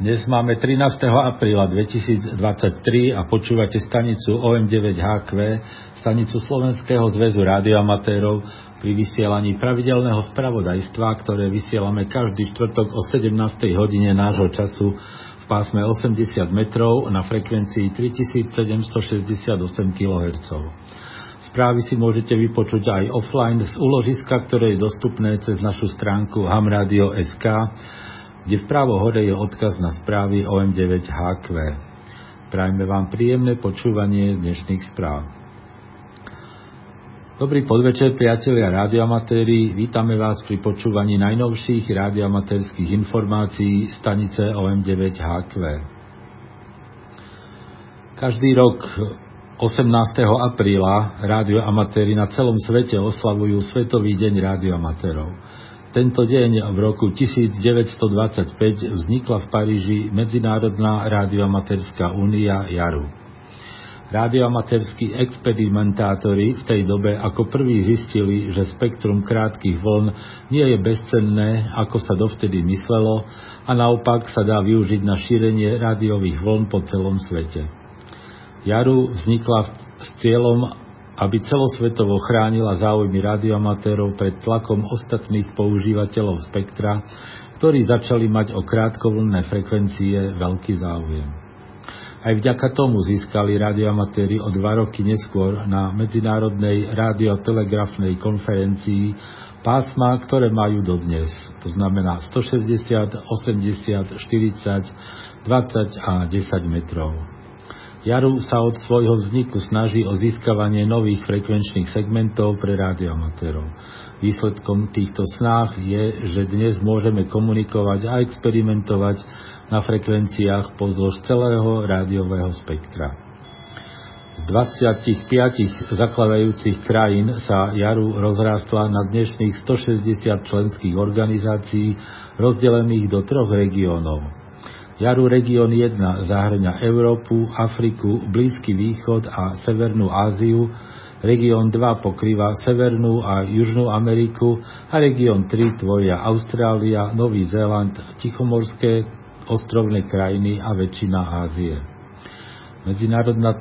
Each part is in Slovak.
Dnes máme 13. apríla 2023 a počúvate stanicu OM9HQ, stanicu Slovenského zväzu rádioamatérov pri vysielaní pravidelného spravodajstva, ktoré vysielame každý štvrtok o 17. hodine nášho času v pásme 80 metrov na frekvencii 3768 kHz. Správy si môžete vypočuť aj offline z úložiska, ktoré je dostupné cez našu stránku hamradio.sk kde v právo hore je odkaz na správy OM9HQ. Prajme vám príjemné počúvanie dnešných správ. Dobrý podvečer, priatelia rádioamatéri. Vítame vás pri počúvaní najnovších rádioamatérských informácií stanice OM9HQ. Každý rok 18. apríla rádioamatéri na celom svete oslavujú Svetový deň rádioamatérov. Tento deň v roku 1925 vznikla v Paríži Medzinárodná rádioamatérská únia JARU. Rádioamatérskí experimentátori v tej dobe ako prví zistili, že spektrum krátkych vln nie je bezcenné, ako sa dovtedy myslelo, a naopak sa dá využiť na šírenie rádiových vln po celom svete. JARU vznikla s cieľom aby celosvetovo chránila záujmy radioamatérov pred tlakom ostatných používateľov spektra, ktorí začali mať o krátkovlnné frekvencie veľký záujem. Aj vďaka tomu získali radioamatéri o dva roky neskôr na Medzinárodnej radiotelegrafnej konferencii pásma, ktoré majú dodnes. To znamená 160, 80, 40, 20 a 10 metrov. Jaru sa od svojho vzniku snaží o získavanie nových frekvenčných segmentov pre rádioamatérov. Výsledkom týchto snách je, že dnes môžeme komunikovať a experimentovať na frekvenciách pozdĺž celého rádiového spektra. Z 25 zakladajúcich krajín sa Jaru rozrástla na dnešných 160 členských organizácií rozdelených do troch regiónov Jaru región 1 zahrňa Európu, Afriku, Blízky východ a Severnú Áziu, región 2 pokrýva Severnú a Južnú Ameriku a región 3 tvoria Austrália, Nový Zéland, Tichomorské ostrovné krajiny a väčšina Ázie. Medzinárodná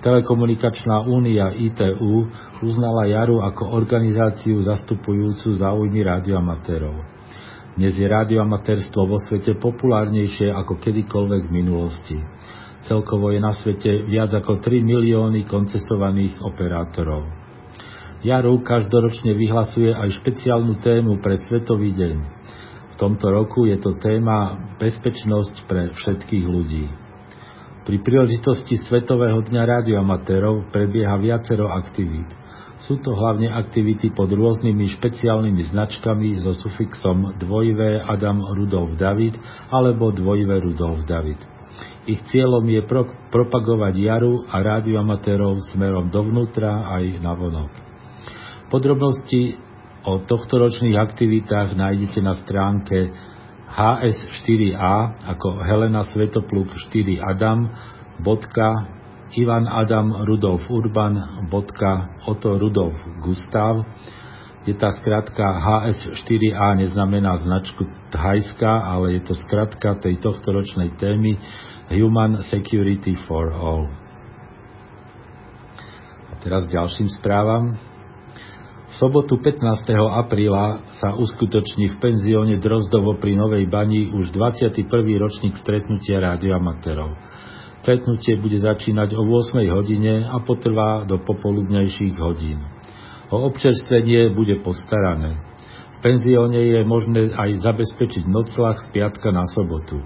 telekomunikačná únia ITU uznala Jaru ako organizáciu zastupujúcu záujmy radioamatérov. Dnes je rádioamatérstvo vo svete populárnejšie ako kedykoľvek v minulosti. Celkovo je na svete viac ako 3 milióny koncesovaných operátorov. Jaru každoročne vyhlasuje aj špeciálnu tému pre Svetový deň. V tomto roku je to téma Bezpečnosť pre všetkých ľudí. Pri príležitosti Svetového dňa radioamatérov prebieha viacero aktivít. Sú to hlavne aktivity pod rôznymi špeciálnymi značkami so sufixom 2V Adam Rudolf David alebo 2V Rudolf David. Ich cieľom je pro, propagovať jaru a rádioamatérov smerom dovnútra aj na vonok. Podrobnosti o tohtoročných aktivitách nájdete na stránke hs4a ako Helena Svetopluk 4 Adam Ivan Adam Rudolf Urban Otto Rudolf Gustav, kde tá skratka HS4A neznamená značku Thajska, ale je to skratka tej tohtoročnej témy Human Security for All. A teraz ďalším správam. V sobotu 15. apríla sa uskutoční v penzióne Drozdovo pri Novej Bani už 21. ročník stretnutia rádioamatérov. Stretnutie bude začínať o 8 hodine a potrvá do popoludnejších hodín. O občerstvenie bude postarané. V penzióne je možné aj zabezpečiť noclach z piatka na sobotu.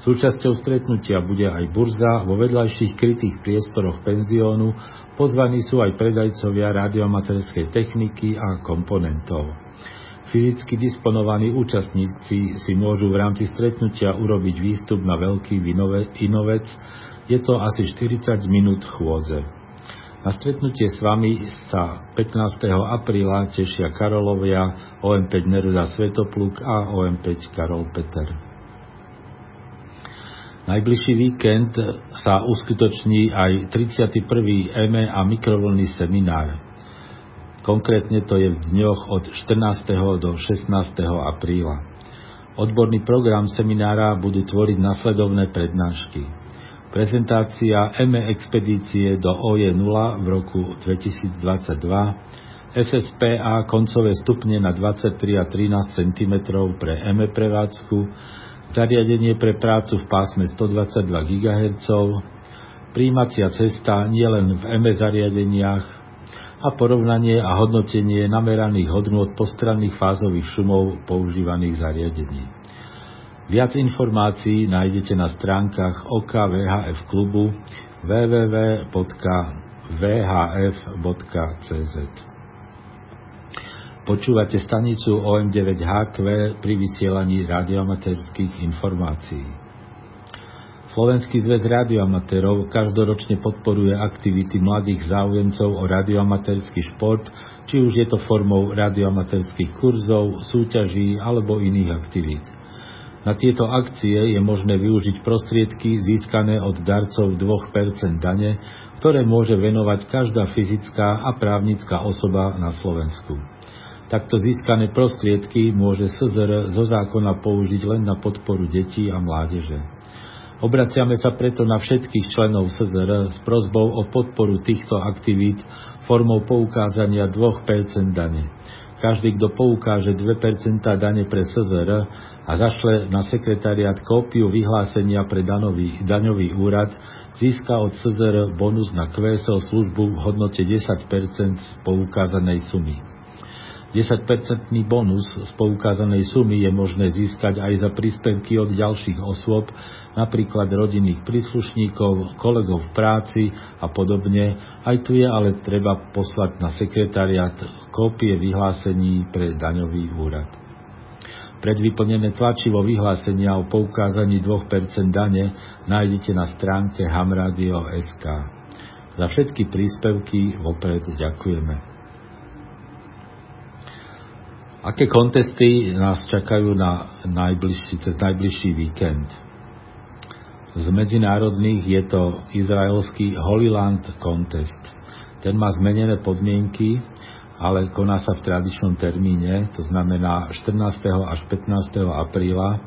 Súčasťou stretnutia bude aj burza vo vedľajších krytých priestoroch penziónu, pozvaní sú aj predajcovia radiomaterskej techniky a komponentov. Fyzicky disponovaní účastníci si môžu v rámci stretnutia urobiť výstup na veľký inovec, je to asi 40 minút chôdze. Na stretnutie s vami sa 15. apríla tešia Karolovia, OM5 Neruda Svetopluk a OM5 Karol Peter. Najbližší víkend sa uskutoční aj 31. EME a mikrovlný seminár. Konkrétne to je v dňoch od 14. do 16. apríla. Odborný program seminára budú tvoriť nasledovné prednášky. Prezentácia ME expedície do OE0 v roku 2022, SSPA koncové stupne na 23 a 13 cm pre ME prevádzku, zariadenie pre prácu v pásme 122 GHz, príjmacia cesta nielen v ME zariadeniach a porovnanie a hodnotenie nameraných hodnôt postranných fázových šumov používaných zariadení. Viac informácií nájdete na stránkach OKVHF klubu www.vhf.cz. Počúvate stanicu OM9HQ pri vysielaní radioamatérských informácií. Slovenský zväz radioamatérov každoročne podporuje aktivity mladých záujemcov o radioamatérsky šport, či už je to formou radioamatérskych kurzov, súťaží alebo iných aktivít. Na tieto akcie je možné využiť prostriedky získané od darcov 2% dane, ktoré môže venovať každá fyzická a právnická osoba na Slovensku. Takto získané prostriedky môže SZR zo zákona použiť len na podporu detí a mládeže. Obraciame sa preto na všetkých členov SZR s prozbou o podporu týchto aktivít formou poukázania 2% dane. Každý, kto poukáže 2% dane pre SZR a zašle na sekretariat kópiu vyhlásenia pre danový, daňový úrad, získa od SZR bonus na QSL službu v hodnote 10% z poukázanej sumy. 10-percentný bonus z poukázanej sumy je možné získať aj za príspevky od ďalších osôb, napríklad rodinných príslušníkov, kolegov v práci a podobne. Aj tu je ale treba poslať na sekretariat kópie vyhlásení pre daňový úrad. Predvyplnené tlačivo vyhlásenia o poukázaní 2% dane nájdete na stránke hamradio.sk. Za všetky príspevky vopred ďakujeme. Aké kontesty nás čakajú na najbližší, cez najbližší víkend? Z medzinárodných je to izraelský Holyland Contest. Ten má zmenené podmienky, ale koná sa v tradičnom termíne, to znamená 14. až 15. apríla.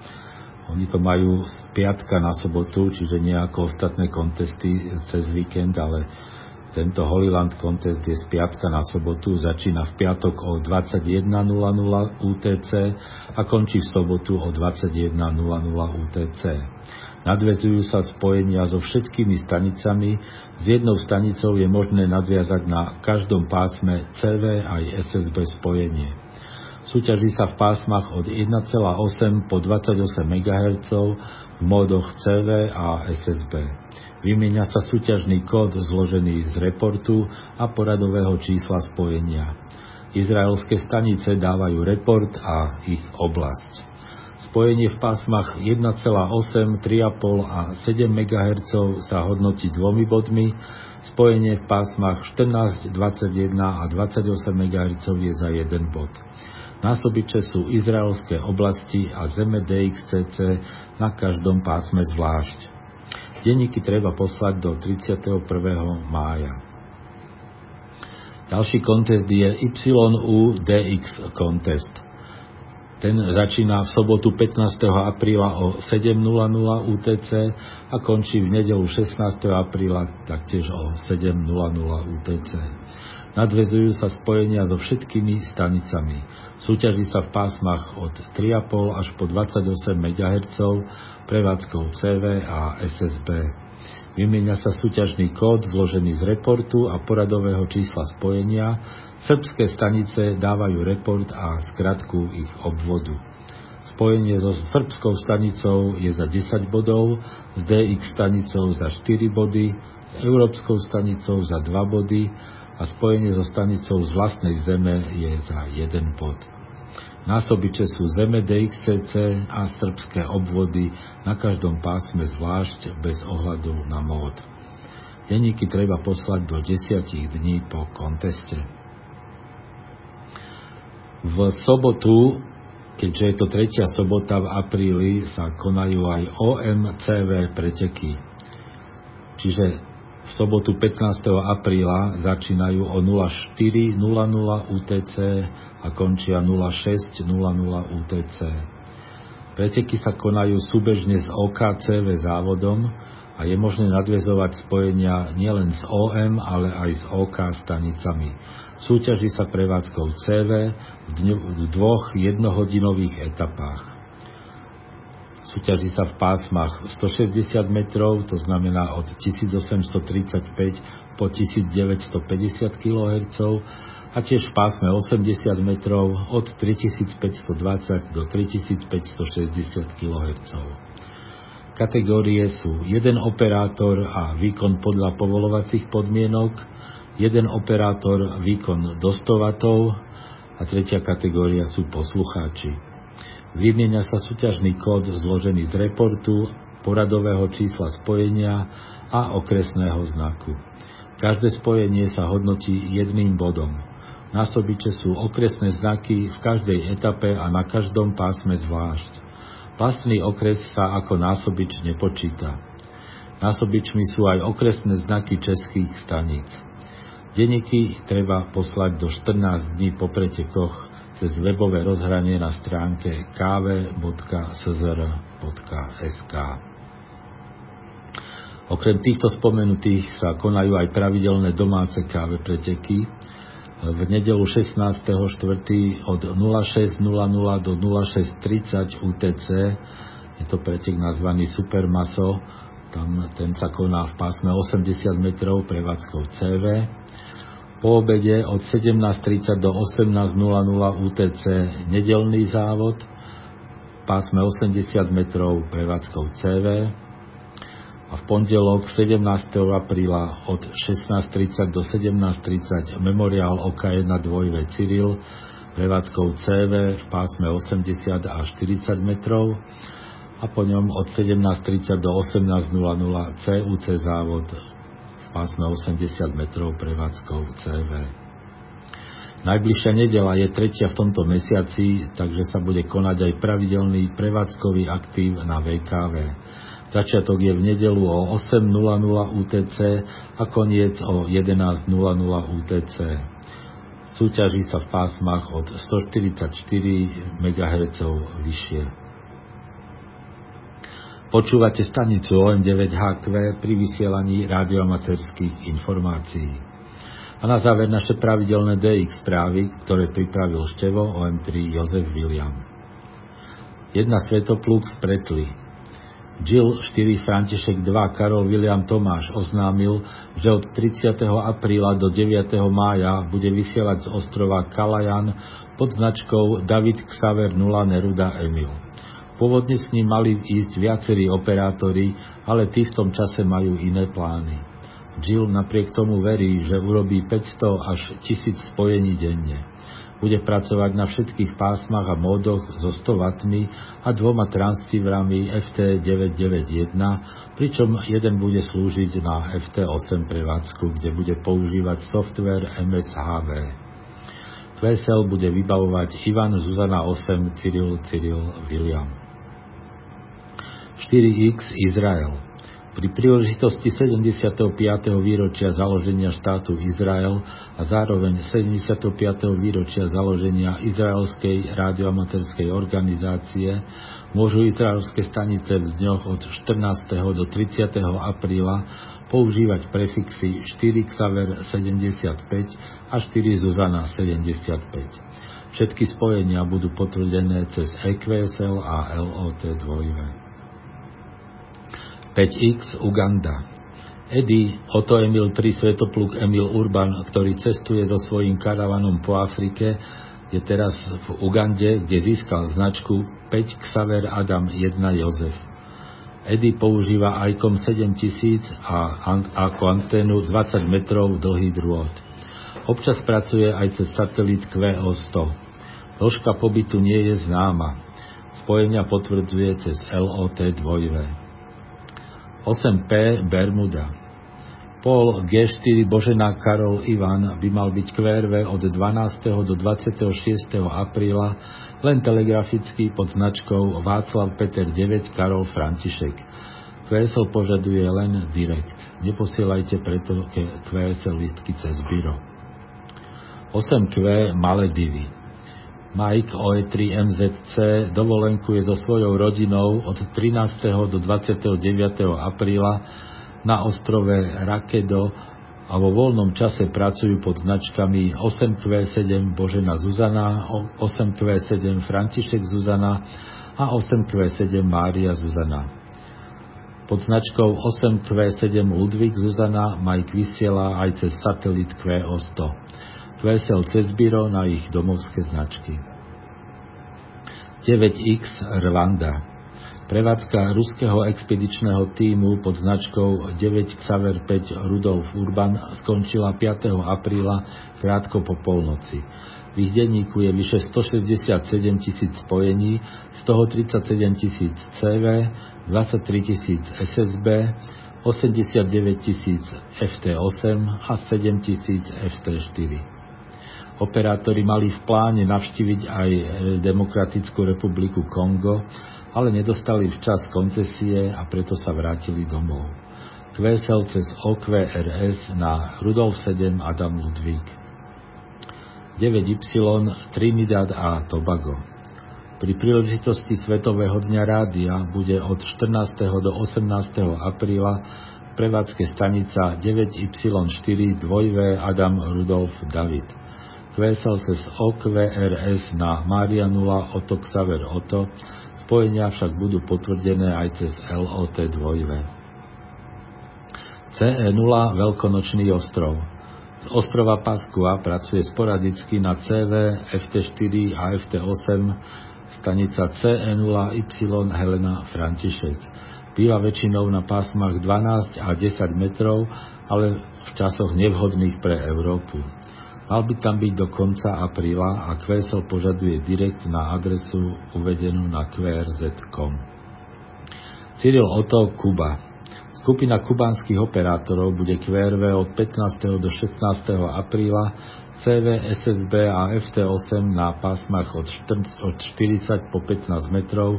Oni to majú z piatka na sobotu, čiže nie ako ostatné kontesty cez víkend, ale tento Holyland Contest je z piatka na sobotu, začína v piatok o 21.00 UTC a končí v sobotu o 21.00 UTC. Nadvezujú sa spojenia so všetkými stanicami, s jednou stanicou je možné nadviazať na každom pásme CV aj SSB spojenie. Súťaží sa v pásmach od 1,8 po 28 MHz v módoch CV a SSB. Vymieňa sa súťažný kód zložený z reportu a poradového čísla spojenia. Izraelské stanice dávajú report a ich oblasť. Spojenie v pásmach 1,8, 3,5 a 7 MHz sa hodnotí dvomi bodmi, spojenie v pásmach 14, 21 a 28 MHz je za jeden bod. Násobiče sú izraelské oblasti a zeme DXCC na každom pásme zvlášť. Denníky treba poslať do 31. mája. Ďalší kontest je YUDX kontest. Ten začína v sobotu 15. apríla o 7.00 UTC a končí v nedelu 16. apríla taktiež o 7.00 UTC. Nadvezujú sa spojenia so všetkými stanicami. Súťaží sa v pásmach od 3,5 až po 28 MHz prevádzkou CV a SSB. Vymieňa sa súťažný kód zložený z reportu a poradového čísla spojenia. Srbské stanice dávajú report a skratku ich obvodu. Spojenie so srbskou stanicou je za 10 bodov, s DX stanicou za 4 body, s európskou stanicou za 2 body a spojenie so stanicou z vlastnej zeme je za jeden bod. Násobiče sú zeme DXCC a srbské obvody na každom pásme zvlášť bez ohľadu na mód. Deníky treba poslať do 10 dní po konteste. V sobotu, keďže je to tretia sobota v apríli, sa konajú aj OMCV preteky. Čiže v sobotu 15. apríla začínajú o 04.00 UTC a končia 06.00 UTC. Preteky sa konajú súbežne s OKCV závodom a je možné nadvezovať spojenia nielen s OM, ale aj s OK stanicami. Súťaží sa prevádzkou CV v dvoch jednohodinových etapách. Súťaží sa v pásmach 160 metrov, to znamená od 1835 po 1950 kHz a tiež v pásme 80 metrov od 3520 do 3560 kHz. Kategórie sú jeden operátor a výkon podľa povolovacích podmienok, jeden operátor výkon do 100 W a tretia kategória sú poslucháči. Vymienia sa súťažný kód zložený z reportu, poradového čísla spojenia a okresného znaku. Každé spojenie sa hodnotí jedným bodom. Násobiče sú okresné znaky v každej etape a na každom pásme zvlášť. Pásmný okres sa ako násobič nepočíta. Násobičmi sú aj okresné znaky českých staníc. Denníky treba poslať do 14 dní po pretekoch cez webové rozhranie na stránke kv.szr.sk. Okrem týchto spomenutých sa konajú aj pravidelné domáce káve preteky, v nedelu 16.4. od 06.00 do 06.30 UTC, je to pretek nazvaný Supermaso, tam ten sa koná v pásme 80 metrov prevádzkou CV. Po obede od 17.30 do 18.00 UTC nedelný závod, pásme 80 metrov prevádzkou CV a v pondelok 17. apríla od 16.30 do 17.30 memoriál OK1 dvojve Cyril prevádzkou CV v. Pásme 80 až 40 metrov. A po ňom od 17.30 do 18.00 CUC závod pásme 80 metrov prevádzkou CV. Najbližšia nedela je tretia v tomto mesiaci, takže sa bude konať aj pravidelný prevádzkový aktív na VKV. Začiatok je v nedelu o 8.00 UTC a koniec o 11.00 UTC. Súťaží sa v pásmach od 144 MHz vyššie. Počúvate stanicu OM9HQ pri vysielaní radioamaterských informácií. A na záver naše pravidelné DX správy, ktoré pripravil števo OM3 Jozef William. Jedna svetopluk z Pretly, Jill 4 František 2 Karol William Tomáš oznámil, že od 30. apríla do 9. mája bude vysielať z ostrova Kalajan pod značkou David Xaver 0 Neruda Emil. Pôvodne s ním mali ísť viacerí operátori, ale tí v tom čase majú iné plány. Jill napriek tomu verí, že urobí 500 až 1000 spojení denne. Bude pracovať na všetkých pásmach a módoch so 100 W a dvoma transceiverami FT991, pričom jeden bude slúžiť na FT8 prevádzku, kde bude používať software MSHV. QSL bude vybavovať Ivan Zuzana 8 Cyril Cyril William. 4X Izrael pri príležitosti 75. výročia založenia štátu Izrael a zároveň 75. výročia založenia Izraelskej radioamaterskej organizácie môžu izraelské stanice v dňoch od 14. do 30. apríla používať prefixy 4 Xaver 75 a 4 Zuzana 75. Všetky spojenia budú potvrdené cez EQSL a LOT 2. 5X Uganda. Eddie Otto Emil 3 Svetopluk Emil Urban, ktorý cestuje so svojím karavanom po Afrike, je teraz v Ugande, kde získal značku 5 Xaver Adam 1 Jozef. Eddie používa ICOM 7000 a ako anténu 20 metrov dlhý drôt. Občas pracuje aj cez satelit QO100. Dĺžka pobytu nie je známa. Spojenia potvrdzuje cez LOT 2. 8P Bermuda. Pol G4 Božena Karol Ivan by mal byť QRV od 12. do 26. apríla len telegraficky pod značkou Václav Peter 9 Karol František. QSL požaduje len direkt. Neposielajte preto QSL listky cez byro. 8Q Maledivy. Mike OE3 MZC dovolenkuje so svojou rodinou od 13. do 29. apríla na ostrove Rakedo a vo voľnom čase pracujú pod značkami 8Q7 Božena Zuzana, 8Q7 František Zuzana a 8Q7 Mária Zuzana. Pod značkou 8Q7 Ludvík Zuzana Mike vysiela aj cez satelit QO100 vesel cez byro na ich domovské značky. 9X Rwanda Prevádzka ruského expedičného týmu pod značkou 9 Xaver 5 Rudolf Urban skončila 5. apríla krátko po polnoci. V ich denníku je vyše 167 tisíc spojení, z toho 37 tisíc CV, 23 tisíc SSB, 89 tisíc FT8 a 7 tisíc FT4. Operátori mali v pláne navštíviť aj e, Demokratickú republiku Kongo, ale nedostali včas koncesie a preto sa vrátili domov. Kvesel cez OQRS na Rudolf 7 Adam Ludvík. 9Y Trinidad a Tobago. Pri príležitosti Svetového dňa rádia bude od 14. do 18. apríla prevádzke stanica 9Y4 2V Adam Rudolf David kvésal cez OQRS na Maria 0 Oto Xaver Oto, spojenia však budú potvrdené aj cez LOT 2. CE0 Veľkonočný ostrov. Z ostrova Paskua pracuje sporadicky na CV, FT4 a FT8 stanica CE0Y Helena František. Býva väčšinou na pásmach 12 a 10 metrov, ale v časoch nevhodných pre Európu. Mal by tam byť do konca apríla a QSL požaduje direkt na adresu uvedenú na qrz.com. Cyril Oto, Kuba. Skupina kubanských operátorov bude QRV od 15. do 16. apríla CV, SSB a FT8 na pásmach od 40 po 15 metrov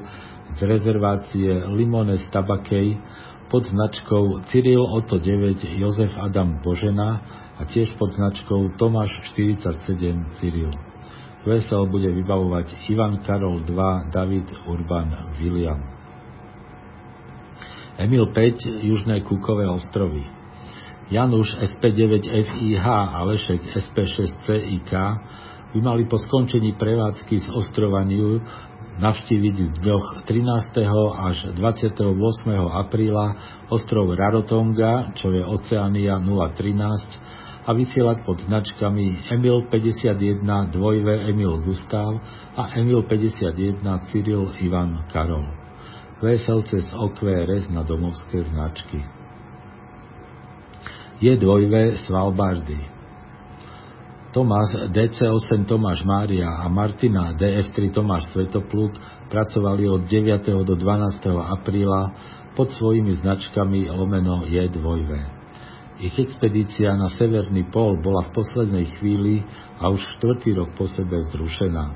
z rezervácie Limone Tabakej pod značkou Cyril Oto 9 Jozef Adam Božena a tiež pod značkou Tomáš 47 Cyril. Vesel bude vybavovať Ivan Karol 2 David Urban William. Emil 5 Južné Kúkové ostrovy. Januš SP9 FIH a Lešek SP6 CIK by mali po skončení prevádzky z ostrova New navštíviť v dňoch 13. až 28. apríla ostrov Rarotonga, čo je Oceania 013, a vysielať pod značkami Emil 51 2 Emil Gustav a Emil 51 Cyril Ivan Karol. Vesel cez OQRS na domovské značky. Je dvojvé Svalbardy. Tomás DC8 Tomáš Mária a Martina DF3 Tomáš Svetopluk pracovali od 9. do 12. apríla pod svojimi značkami lomeno Je2. Ich expedícia na severný pól bola v poslednej chvíli a už štvrtý rok po sebe zrušená.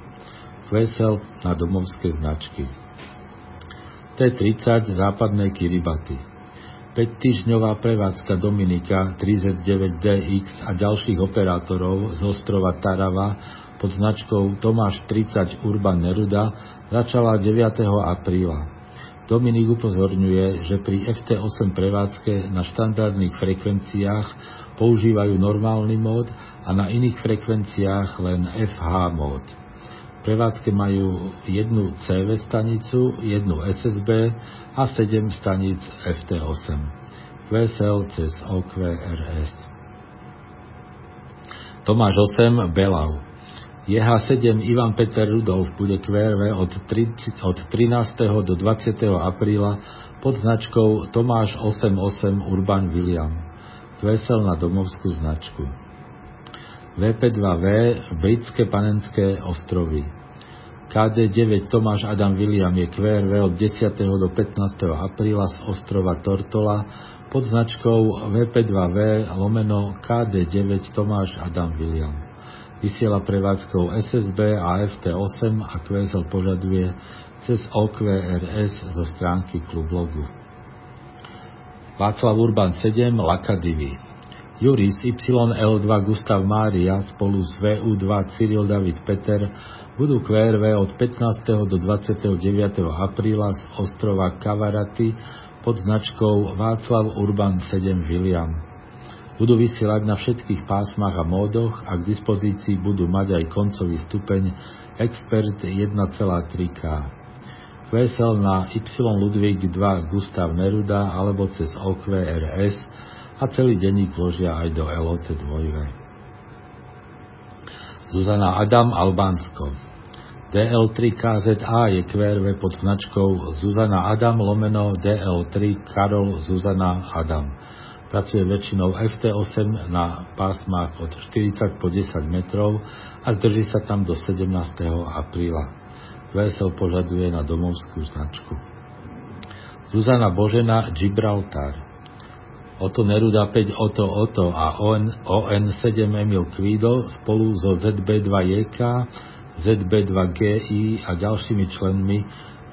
Vesel na domovské značky. T-30 západné Kiribati. 5-týždňová prevádzka Dominika 3Z9DX a ďalších operátorov z ostrova Tarava pod značkou Tomáš 30 Urban Neruda začala 9. apríla. Dominik upozorňuje, že pri FT8 prevádzke na štandardných frekvenciách používajú normálny mód a na iných frekvenciách len FH mód. Prevádzke majú jednu CV stanicu, jednu SSB a 7 stanic FT8. VSL cez OQRS. Tomáš 8 Belau JH7 Ivan Peter Rudolf bude QRV od, 30, od 13. do 20. apríla pod značkou Tomáš 88 Urban William. Kvesel na domovskú značku. VP2V Britské panenské ostrovy. KD9 Tomáš Adam William je QRV od 10. do 15. apríla z ostrova Tortola pod značkou VP2V lomeno KD9 Tomáš Adam William vysiela prevádzkou SSB a FT8 a QSL požaduje cez OQRS zo stránky klublogu. Václav Urban 7 Lakadivy Juris YL2 Gustav Mária spolu s VU2 Cyril David Peter budú QRV od 15. do 29. apríla z ostrova Kavaraty pod značkou Václav Urban 7 William. Budú vysielať na všetkých pásmach a módoch a k dispozícii budú mať aj koncový stupeň Expert 1,3K. QSL na Y Ludvík 2 Gustav Neruda alebo cez OQRS a celý denník vložia aj do LOT 2. Zuzana Adam Albánsko DL3KZA je QRV pod značkou Zuzana Adam lomeno DL3 Karol Zuzana Adam. Pracuje väčšinou FT8 na pásmach od 40 po 10 metrov a zdrží sa tam do 17. apríla. QSL požaduje na domovskú značku. Zuzana Božena Gibraltar Oto Neruda 5 Oto Oto a ON, ON7 Emil Kvído spolu so ZB2JK, ZB2GI a ďalšími členmi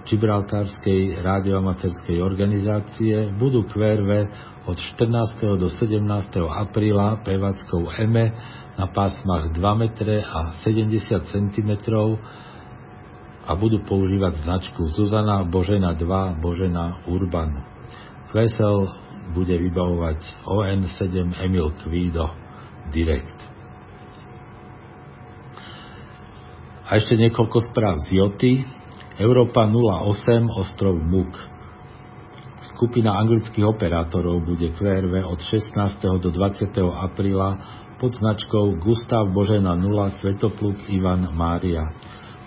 Gibraltárskej radioamaterskej organizácie budú QRV od 14. do 17. apríla prevádzkou EME na pásmach 2 m a 70 cm a budú používať značku Zuzana Božena 2 Božena Urban. Vesel bude vybavovať ON7 Emil Kvído Direct. A ešte niekoľko správ z Joty. Európa 08 ostrov Muk. Skupina anglických operátorov bude QRV od 16. do 20. apríla pod značkou Gustav Božena 0 Svetopluk Ivan Mária.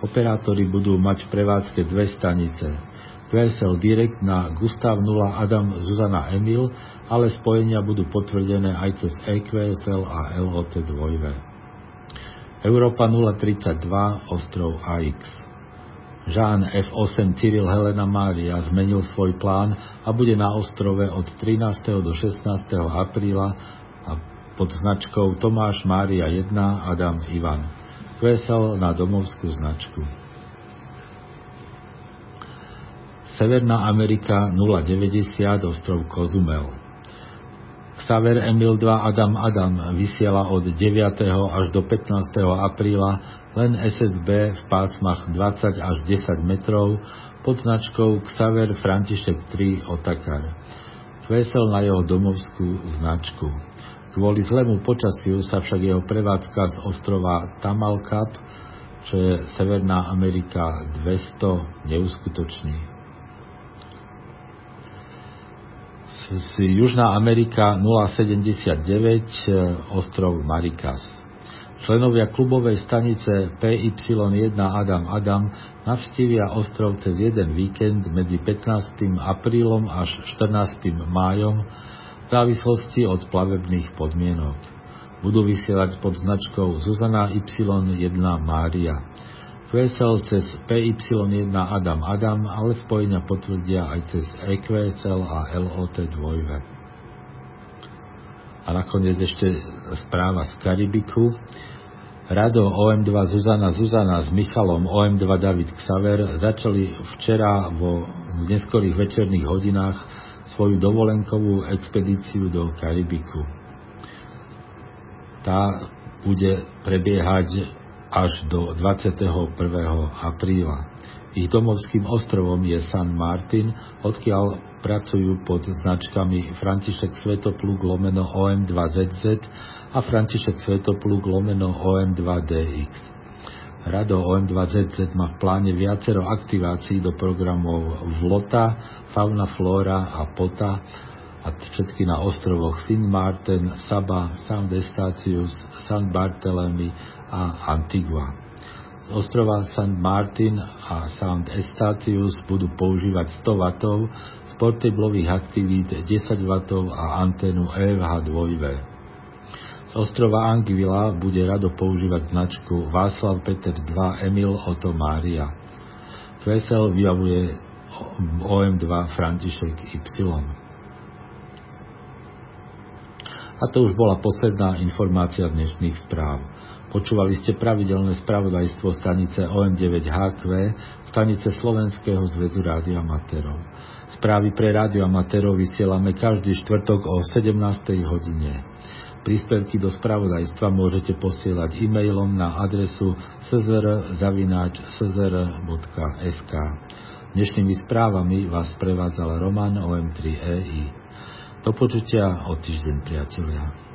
Operátori budú mať v prevádzke dve stanice QSL Direct na Gustav 0 Adam Zuzana Emil, ale spojenia budú potvrdené aj cez EQSL a LOT 2. Európa 032 ostrov AX. Žán F8 Cyril Helena Mária zmenil svoj plán a bude na ostrove od 13. do 16. apríla a pod značkou Tomáš Mária 1 Adam Ivan. QSL na domovskú značku. Severná Amerika 090 ostrov Kozumel. Xaver Emil 2 Adam Adam vysiela od 9. až do 15. apríla len SSB v pásmach 20 až 10 metrov pod značkou Xaver František 3 Otakar. Kvesel na jeho domovskú značku. Kvôli zlému počasiu sa však jeho prevádzka z ostrova Tamalkap, čo je Severná Amerika 200, neuskutoční. Južná Amerika 079, e, ostrov Marikas. Členovia klubovej stanice PY1 Adam Adam navštívia ostrov cez jeden víkend medzi 15. aprílom až 14. májom v závislosti od plavebných podmienok. Budú vysielať pod značkou Zuzana Y1 Mária. QSL cez PY1 Adam Adam, ale spojenia potvrdia aj cez EQSL a LOT 2. A nakoniec ešte správa z Karibiku. Rado OM2 Zuzana Zuzana s Michalom OM2 David Xaver začali včera vo neskorých večerných hodinách svoju dovolenkovú expedíciu do Karibiku. Tá bude prebiehať až do 21. apríla. Ich domovským ostrovom je San Martin, odkiaľ pracujú pod značkami František Svetopluk lomeno OM2ZZ a František Svetopluk lomeno OM2DX. Rado OM2ZZ má v pláne viacero aktivácií do programov Vlota, Fauna Flora a Pota a všetky na ostrovoch Sint Martin, Saba, Sound Estatius, San Bartolomé a Antigua. Ostrova St. Martin a St. Estatius budú používať 100 W z portablových aktivít 10 W a anténu EFH 2V. Z ostrova Angvila bude rado používať značku Václav Peter 2 Emil Otto Mária. Kvesel vyjavuje OM2 František Y. A to už bola posledná informácia dnešných správ. Počúvali ste pravidelné spravodajstvo stanice OM9HQ, stanice Slovenského zväzu rádioamatérov. Správy pre rádioamatérov vysielame každý štvrtok o 17. hodine. Príspevky do spravodajstva môžete posielať e-mailom na adresu czr.sk. Dnešnými správami vás prevádzal Roman OM3EI. Do počutia o týždeň, priatelia.